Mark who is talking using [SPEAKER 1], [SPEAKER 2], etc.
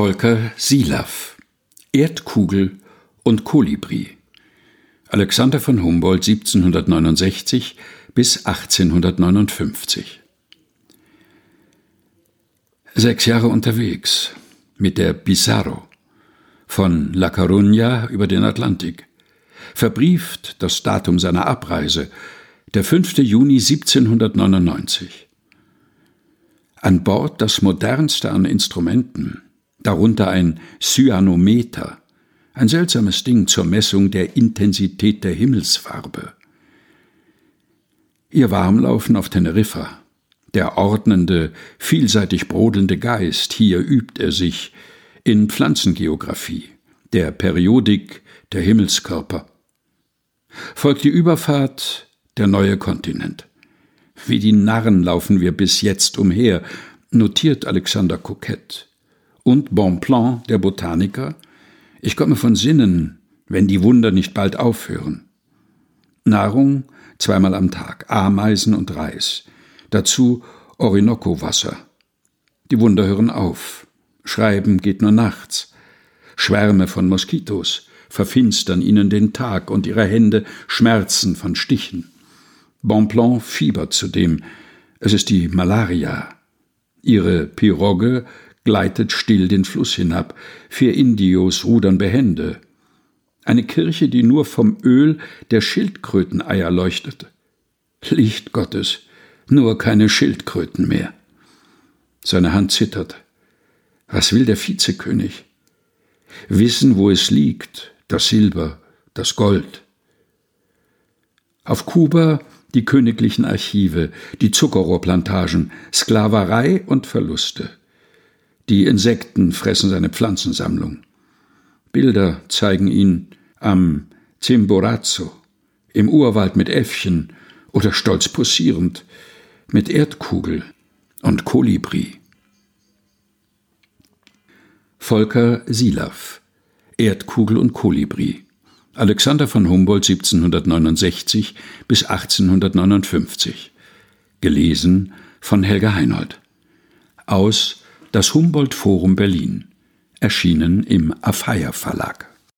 [SPEAKER 1] Volker Silaff Erdkugel und Kolibri Alexander von Humboldt 1769 bis 1859 Sechs Jahre unterwegs mit der Pizarro von La Coruña über den Atlantik. Verbrieft das Datum seiner Abreise, der 5. Juni 1799. An Bord das modernste an Instrumenten, darunter ein Cyanometer, ein seltsames Ding zur Messung der Intensität der Himmelsfarbe. Ihr Warmlaufen auf Teneriffa, der ordnende, vielseitig brodelnde Geist, hier übt er sich in Pflanzengeographie, der Periodik der Himmelskörper. Folgt die Überfahrt der neue Kontinent. Wie die Narren laufen wir bis jetzt umher, notiert Alexander Coquette und Bonpland, der Botaniker, ich komme von Sinnen, wenn die Wunder nicht bald aufhören. Nahrung zweimal am Tag, Ameisen und Reis, dazu Orinoco-Wasser. Die Wunder hören auf. Schreiben geht nur nachts. Schwärme von Moskitos verfinstern ihnen den Tag und ihre Hände schmerzen von Stichen. Bonpland fiebert zudem. Es ist die Malaria. Ihre Pirogue gleitet still den Fluss hinab, vier Indios rudern behende. Eine Kirche, die nur vom Öl der Schildkröteneier leuchtet. Licht Gottes, nur keine Schildkröten mehr. Seine Hand zittert. Was will der Vizekönig? Wissen, wo es liegt, das Silber, das Gold. Auf Kuba die königlichen Archive, die Zuckerrohrplantagen, Sklaverei und Verluste. Die Insekten fressen seine Pflanzensammlung. Bilder zeigen ihn am Chimborazo, im Urwald mit Äffchen oder stolz posierend, mit Erdkugel und Kolibri. Volker Silaff Erdkugel und Kolibri Alexander von Humboldt 1769 bis 1859 Gelesen von Helga Heinold Aus das Humboldt Forum Berlin, erschienen im Afeier Verlag.